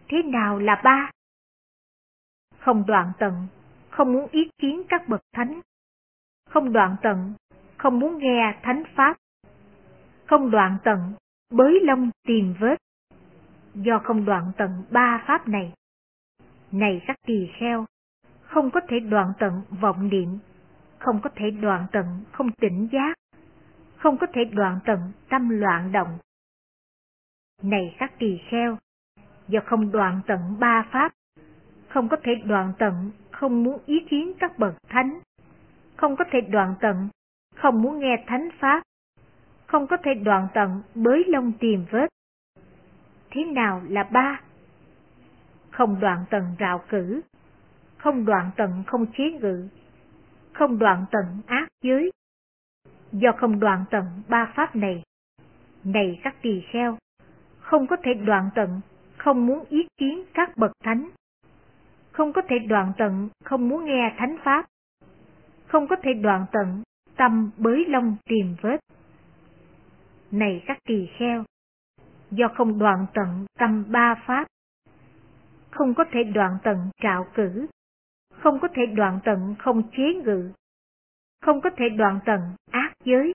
Thế nào là ba? Không đoạn tận, không muốn ý kiến các bậc thánh, không đoạn tận, không muốn nghe thánh pháp, không đoạn tận, bới lông tìm vết, do không đoạn tận ba pháp này. Này các tỳ kheo, không có thể đoạn tận vọng niệm, không có thể đoạn tận không tỉnh giác, không có thể đoạn tận tâm loạn động. Này các tỳ kheo, do không đoạn tận ba pháp, không có thể đoạn tận không muốn ý kiến các bậc thánh, không có thể đoạn tận không muốn nghe thánh pháp, không có thể đoạn tận bới lông tìm vết. Thế nào là ba? Không đoạn tận rào cử, không đoạn tận không chế ngự, không đoạn tận ác giới. Do không đoạn tận ba pháp này, này các tỳ kheo, không có thể đoạn tận không muốn ý kiến các bậc thánh, không có thể đoạn tận không muốn nghe thánh pháp, không có thể đoạn tận tâm bới lông tìm vết. Này các tỳ kheo, do không đoạn tận tâm ba pháp, không có thể đoạn tận trạo cử, không có thể đoạn tận không chế ngự, không có thể đoạn tận ác giới.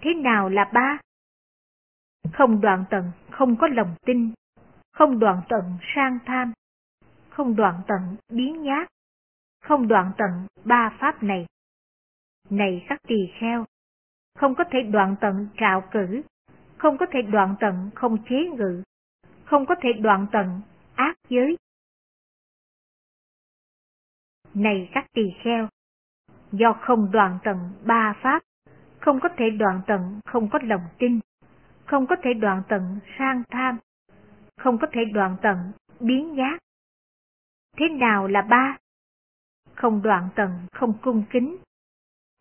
Thế nào là ba? Không đoạn tận không có lòng tin, không đoạn tận sang tham, không đoạn tận biến nhát, không đoạn tận ba pháp này. Này các tỳ kheo, không có thể đoạn tận trạo cử, không có thể đoạn tận không chế ngự, không có thể đoạn tận ác giới. Này các tỳ kheo, do không đoạn tận ba pháp, không có thể đoạn tận không có lòng tin, không có thể đoạn tận sang tham, không có thể đoạn tận biến giác Thế nào là ba? Không đoạn tận không cung kính,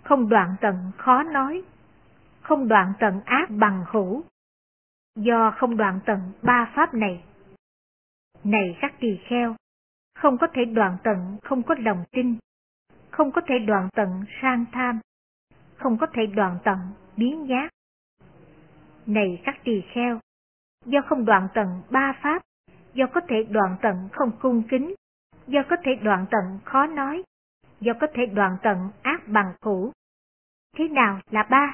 không đoạn tận khó nói, không đoạn tận ác bằng hữu. Do không đoạn tận ba pháp này. Này các tỳ kheo, không có thể đoạn tận không có lòng tin, không có thể đoạn tận sang tham, không có thể đoạn tận biến nhát. Này các tỳ kheo, do không đoạn tận ba pháp, do có thể đoạn tận không cung kính, do có thể đoạn tận khó nói, do có thể đoạn tận ác bằng cũ. Thế nào là ba?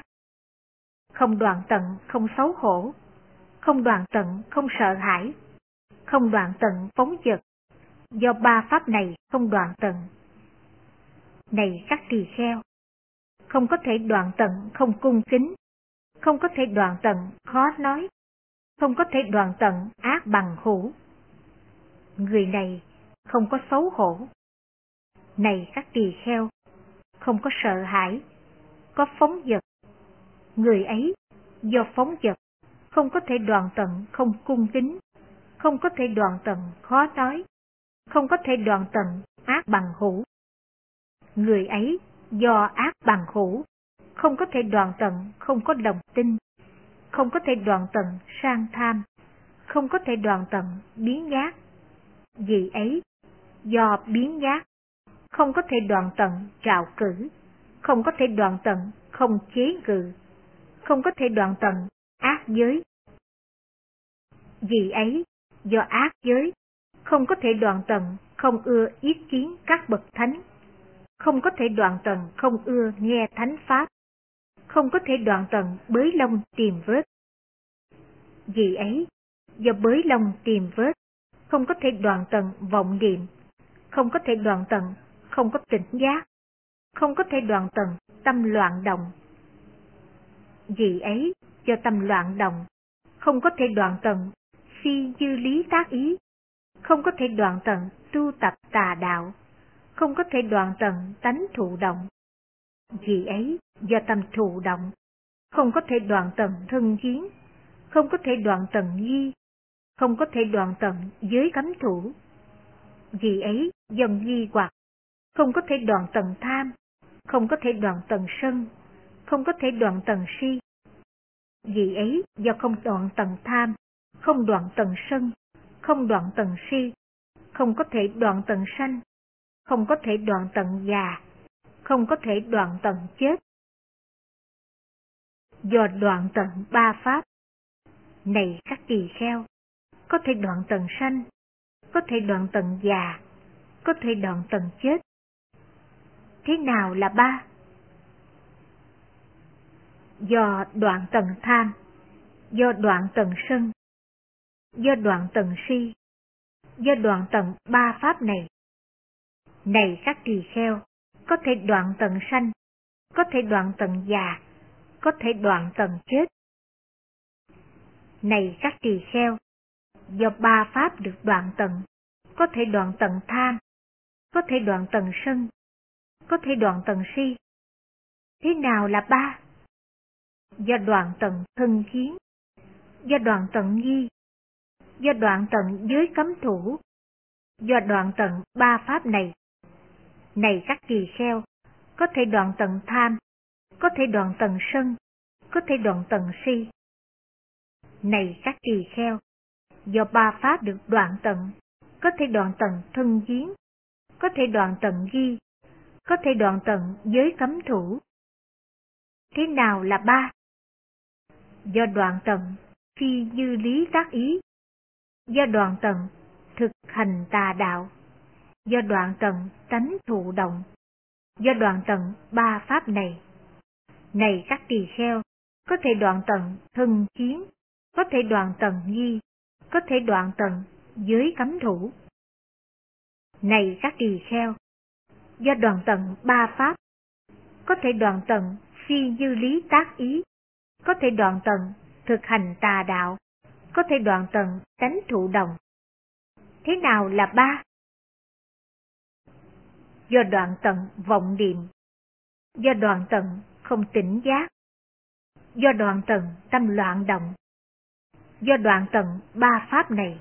Không đoạn tận không xấu hổ, không đoạn tận không sợ hãi, không đoạn tận phóng dật, do ba pháp này không đoạn tận. Này các tỳ kheo, không có thể đoạn tận không cung kính, không có thể đoạn tận khó nói, không có thể đoạn tận ác bằng hữu. Người này không có xấu hổ. Này các tỳ kheo, không có sợ hãi, có phóng dật. Người ấy do phóng dật, không có thể đoạn tận không cung kính, không có thể đoạn tận khó nói, không có thể đoạn tận ác bằng hữu. Người ấy do ác bằng hữu, không có thể đoạn tận không có đồng tin, không có thể đoạn tận sang tham, không có thể đoạn tận biến nhát. Vì ấy, do biến nhát, không có thể đoạn tận trạo cử, không có thể đoạn tận không chế ngự, không có thể đoạn tận ác giới. Vì ấy, do ác giới, không có thể đoạn tận không ưa ý kiến các bậc thánh, không có thể đoạn tận không ưa nghe thánh pháp, không có thể đoạn tận bới lông tìm vết. Vì ấy, do bới lông tìm vết, không có thể đoạn tận vọng niệm, không có thể đoạn tận, không có tỉnh giác, không có thể đoạn tận tâm loạn động. Vì ấy, do tâm loạn động, không có thể đoạn tận phi dư lý tác ý, không có thể đoạn tận tu tập tà đạo, không có thể đoạn tận tánh thụ động. Vì ấy, do tâm thụ động, không có thể đoạn tận thân kiến, không có thể đoạn tận nghi, không có thể đoạn tận giới cấm thủ. Vì ấy, do nghi hoặc, không có thể đoạn tận tham, không có thể đoạn tận sân, không có thể đoạn tận si. Vì ấy, do không đoạn tận tham, không đoạn tận sân, không đoạn tận si, không có thể đoạn tận sanh, không có thể đoạn tận già, không có thể đoạn tận chết. Do đoạn tận ba pháp, này các tỳ kheo, có thể đoạn tận sanh, có thể đoạn tận già, có thể đoạn tận chết. Thế nào là ba? Do đoạn tận tham, do đoạn tận sân, do đoạn tận si, do đoạn tận ba pháp này. Này các tỳ kheo, có thể đoạn tận sanh, có thể đoạn tận già, có thể đoạn tận chết. Này các tỳ kheo, do ba pháp được đoạn tận, có thể đoạn tận tham, có thể đoạn tận sân, có thể đoạn tận si. Thế nào là ba? Do đoạn tận thân kiến, do đoạn tận nghi, do đoạn tận dưới cấm thủ, do đoạn tận ba pháp này. Này các kỳ kheo, có thể đoạn tận tham, có thể đoạn tận sân, có thể đoạn tận si. Này các kỳ kheo, do ba pháp được đoạn tận, có thể đoạn tận thân giếng, có thể đoạn tận ghi, có thể đoạn tận giới cấm thủ. Thế nào là ba? Do đoạn tận phi như lý tác ý, do đoạn tận thực hành tà đạo, do đoạn tận tánh thụ động, do đoạn tận ba pháp này. Này các tỳ kheo, có thể đoạn tận thân chiến, có thể đoạn tận nghi, có thể đoạn tận giới cấm thủ. Này các tỳ kheo, do đoạn tận ba pháp, có thể đoạn tận phi dư lý tác ý, có thể đoạn tận thực hành tà đạo, có thể đoạn tận tánh thụ động. Thế nào là ba? Do đoạn tận vọng niệm, do đoạn tận không tỉnh giác, do đoạn tận tâm loạn động, do đoạn tận ba pháp này.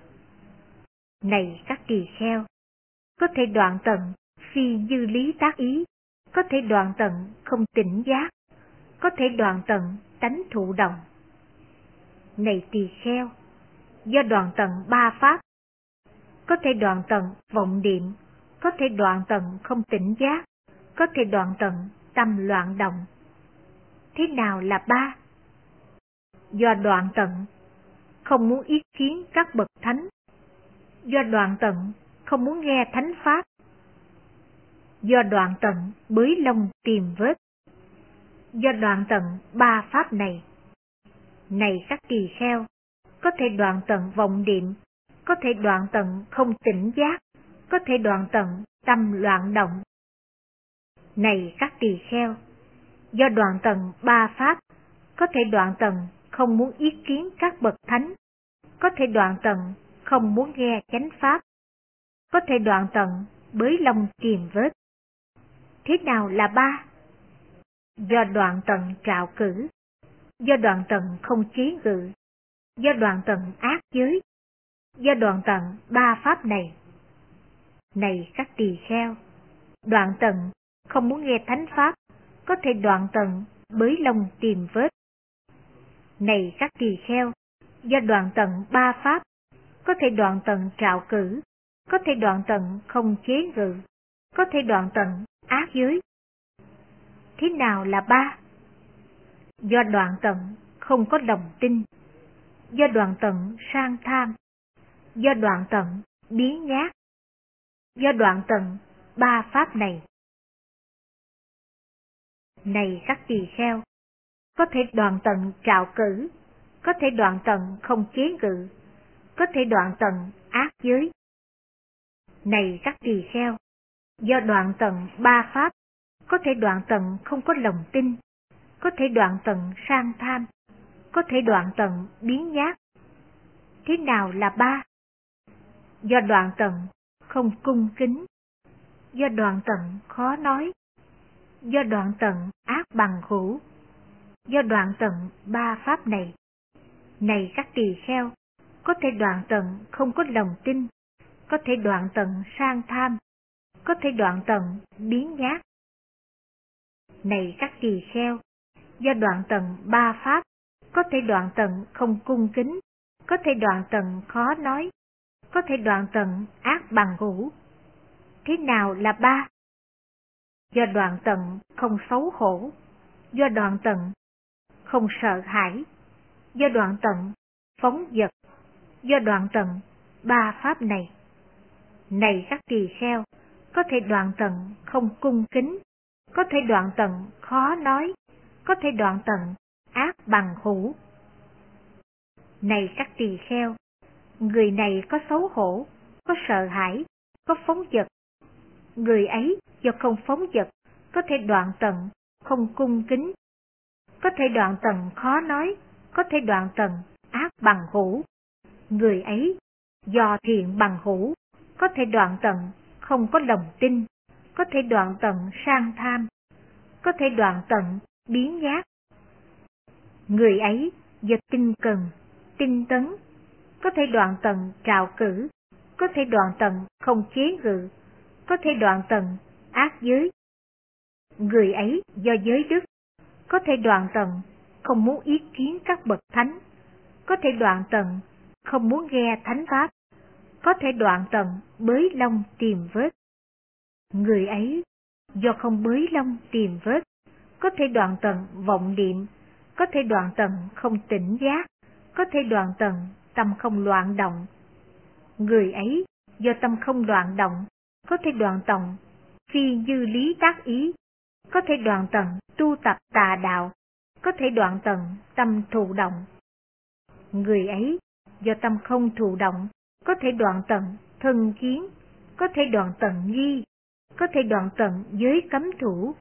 Này các tỳ kheo, có thể đoạn tận phi dư lý tác ý, có thể đoạn tận không tỉnh giác, có thể đoạn tận tánh thụ động. Này tỳ kheo, do đoạn tận ba pháp, có thể đoạn tận vọng niệm, có thể đoạn tận không tỉnh giác, có thể đoạn tận tâm loạn động. Thế nào là ba? Do đoạn tận, không muốn ý kiến các bậc thánh. Do đoạn tận, không muốn nghe thánh pháp. Do đoạn tận, bới lông tìm vết. Do đoạn tận ba pháp này. Này các tỳ kheo, có thể đoạn tận vọng niệm, có thể đoạn tận không tỉnh giác, có thể đoạn tận tâm loạn động. Này các tỳ kheo, do đoạn tận ba pháp, có thể đoạn tận không muốn ý kiến các bậc thánh, có thể đoạn tận không muốn nghe chánh pháp, có thể đoạn tận bới lông tìm vết. Thế nào là ba? Do đoạn tận trạo cử, do đoạn tận không chế ngự, do đoạn tận ác giới, do đoạn tận ba pháp này. Này các tỳ kheo, đoạn tận không muốn nghe thánh pháp, có thể đoạn tận bới lòng tìm vết. Này các tỳ kheo, do đoạn tận ba pháp, có thể đoạn tận trạo cử, có thể đoạn tận không chế ngự, có thể đoạn tận ác giới. Thế nào là ba? do đoạn tận không có lòng tin, do đoạn tận sang tham, do đoạn tận biến nhát, do đoạn tận ba pháp này. Này các tỳ kheo, có thể đoạn tận trạo cử, có thể đoạn tận không chế ngự, có thể đoạn tận ác giới. Này các tỳ kheo, do đoạn tận ba pháp, có thể đoạn tận không có lòng tin, có thể đoạn tận sang tham, có thể đoạn tận biến giác Thế nào là ba? Do đoạn tận không cung kính, do đoạn tận khó nói, do đoạn tận ác bằng hữu, do đoạn tận ba pháp này. Này các tỳ kheo, có thể đoạn tận không có lòng tin, có thể đoạn tận sang tham, có thể đoạn tận biến nhát. Này các tỳ kheo, do đoạn tận ba pháp, có thể đoạn tận không cung kính, có thể đoạn tận khó nói, có thể đoạn tận ác bằng hữu. Thế nào là ba? Do đoạn tận không xấu hổ, do đoạn tận không sợ hãi, do đoạn tận phóng dật do đoạn tận ba pháp này. Này các tỳ kheo, có thể đoạn tận không cung kính, có thể đoạn tận khó nói, có thể đoạn tận ác bằng hữu. Này các tỳ kheo, người này có xấu hổ, có sợ hãi, có phóng vật. Người ấy do không phóng vật, có thể đoạn tận, không cung kính. Có thể đoạn tận khó nói, có thể đoạn tận ác bằng hữu. Người ấy do thiện bằng hữu, có thể đoạn tận không có lòng tin, có thể đoạn tận sang tham, có thể đoạn tận biến nhát. Người ấy do tinh cần, tinh tấn, có thể đoạn tận trào cử, có thể đoạn tận không chế ngự, có thể đoạn tận ác giới. Người ấy do giới đức, có thể đoạn tận không muốn ý kiến các bậc thánh, có thể đoạn tận không muốn nghe thánh pháp, có thể đoạn tận bới lông tìm vết. Người ấy do không bới lông tìm vết, có thể đoạn tận vọng niệm, có thể đoạn tận không tỉnh giác, có thể đoạn tận tâm không loạn động. Người ấy do tâm không loạn động, có thể đoạn tận phi dư lý tác ý, có thể đoạn tận tu tập tà đạo, có thể đoạn tận tâm thụ động. Người ấy do tâm không thụ động, có thể đoạn tận thân kiến, có thể đoạn tận nghi, có thể đoạn tận giới cấm thủ.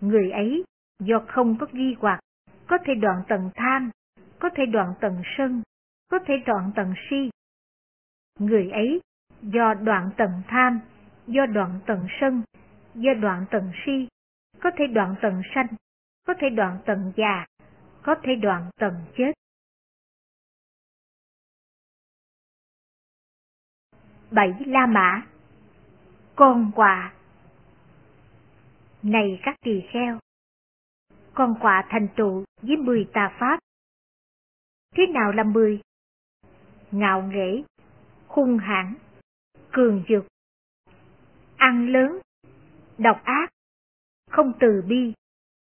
Người ấy do không có ghi hoặc, có thể đoạn tận tham, có thể đoạn tận sân, có thể đoạn tận si. Người ấy do đoạn tận tham, do đoạn tận sân, do đoạn tận si, có thể đoạn tận sanh, có thể đoạn tận già, có thể đoạn tận chết. Bảy La Mã Con quả Này các tỳ kheo, con quả thành trụ với mười tà pháp. Thế nào là mười? Ngạo nghễ, hung hãn, cường dược, ăn lớn, độc ác, không từ bi,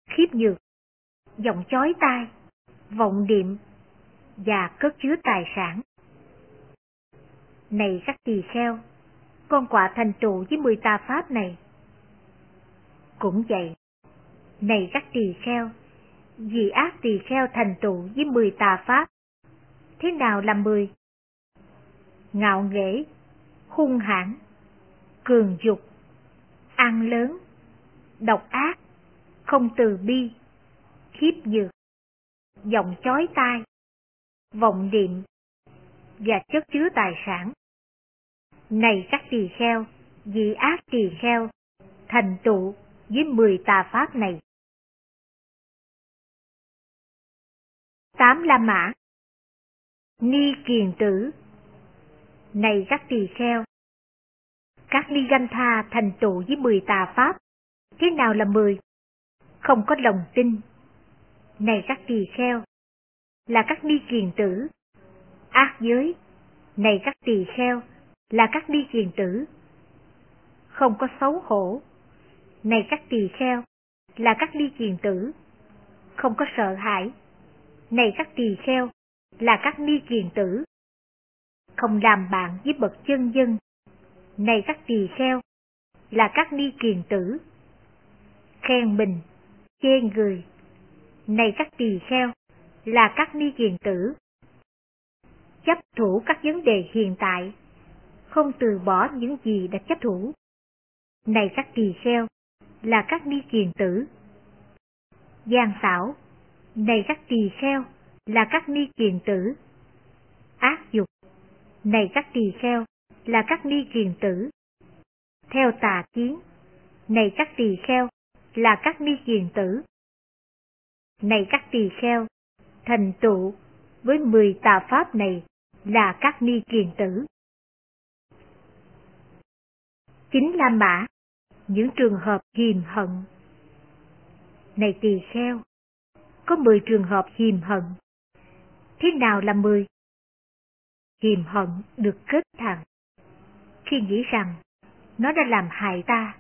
khiếp nhược, giọng chói tai, vọng niệm và cất chứa tài sản. Này các tỳ kheo, con quả thành trụ với mười tà pháp này. Cũng vậy, này các tỳ kheo, vì ác tỳ kheo thành trụ với mười tà pháp. Thế nào là mười? Ngạo nghễ, hung hãn, cường dục, ăn lớn, độc ác, không từ bi, khiếp nhược, giọng chói tai, vọng niệm và chất chứa tài sản. Này các tỳ kheo, vị ác tỳ kheo, thành tụ với mười tà pháp này. Tám La Mã Ni Kiền Tử này các tỳ kheo, các ni ganh tha thành tụ với mười tà pháp. Thế nào là mười? Không có lòng tin. Này các tỳ kheo, là các ni kiền tử. Ác giới, này các tỳ kheo, là các ni kiền tử. Không có xấu hổ. Này các tỳ kheo, là các ni kiền tử. không có sợ hãi. Này các tỳ kheo, là các ni kiền tử. Không làm bạn với bậc chân dân. Này các tỳ kheo, là các ni kiền tử. Khen mình, chê người. Này các tỳ kheo, là các ni kiền tử. Chấp thủ các vấn đề hiện tại, không từ bỏ những gì đã chấp thủ. Này các tỳ kheo, là các ni kiền tử. Giang xảo, này các tỳ kheo, là các ni kiền tử. Ác dục, này các tỳ kheo, là các ni kiền tử. Theo tà kiến, này các tỳ kheo, là các ni kiền tử. Này các tỳ kheo, thành tựu với mười tà pháp này là các ni kiền tử. Chính là Mã, những trường hợp hiềm hận. Này tỳ kheo, có mười trường hợp hiềm hận. Thế nào là mười? Hiềm hận được kết thành khi nghĩ rằng nó đã làm hại ta.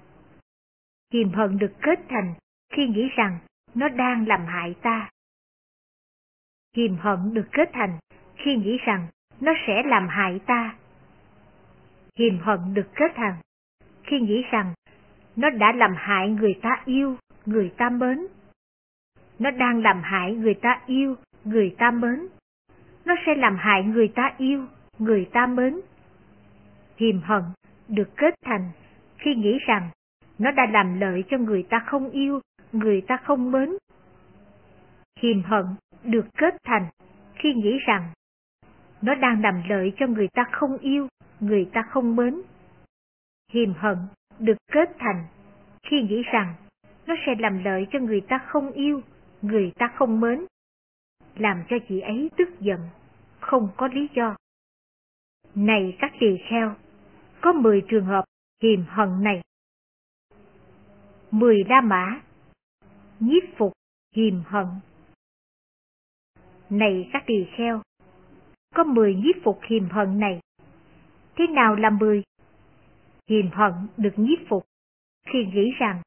Hiềm hận được kết thành khi nghĩ rằng nó đang làm hại ta. Hiềm hận được kết thành khi nghĩ rằng nó sẽ làm hại ta. Hiềm hận được kết thành khi nghĩ rằng nó đã làm hại người ta yêu, người ta mến. Nó đang làm hại người ta yêu, người ta mến. Nó sẽ làm hại người ta yêu, người ta mến. Hiềm hận được kết thành khi nghĩ rằng nó đã làm lợi cho người ta không yêu, người ta không mến. Hiềm hận được kết thành khi nghĩ rằng nó đang làm lợi cho người ta không yêu, người ta không mến. Hiềm hận được kết thành khi nghĩ rằng nó sẽ làm lợi cho người ta không yêu, người ta không mến, làm cho chị ấy tức giận, không có lý do. Này các tỳ kheo, có 10 trường hợp hiềm hận này. 10 đa mã, nhiếp phục hiềm hận. Này các tỳ kheo, có 10 nhiếp phục hiềm hận này. Thế nào là 10? Hiềm hận được nhiếp phục khi nghĩ rằng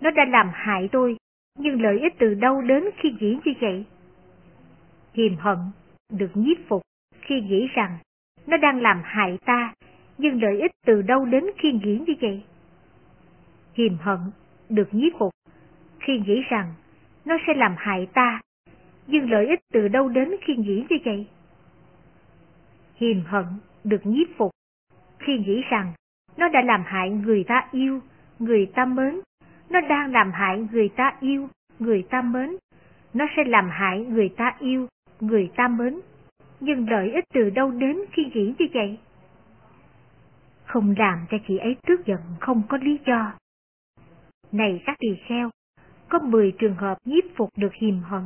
nó đã làm hại tôi, nhưng lợi ích từ đâu đến khi nghĩ như vậy? Hiềm hận được nhiếp phục khi nghĩ rằng nó đang làm hại ta, nhưng lợi ích từ đâu đến khi nghĩ như vậy? Hiềm hận được nhiếp phục khi nghĩ rằng nó sẽ làm hại ta, nhưng lợi ích từ đâu đến khi nghĩ như vậy? Hiềm hận được nhiếp phục khi nghĩ rằng nó đã làm hại người ta yêu, người ta mến, nó đang làm hại người ta yêu, người ta mến. Nó sẽ làm hại người ta yêu, người ta mến. Nhưng lợi ích từ đâu đến khi nghĩ như vậy? Không làm cho chị ấy tức giận không có lý do. Này các tỳ kheo, có 10 trường hợp nhiếp phục được hiềm hận.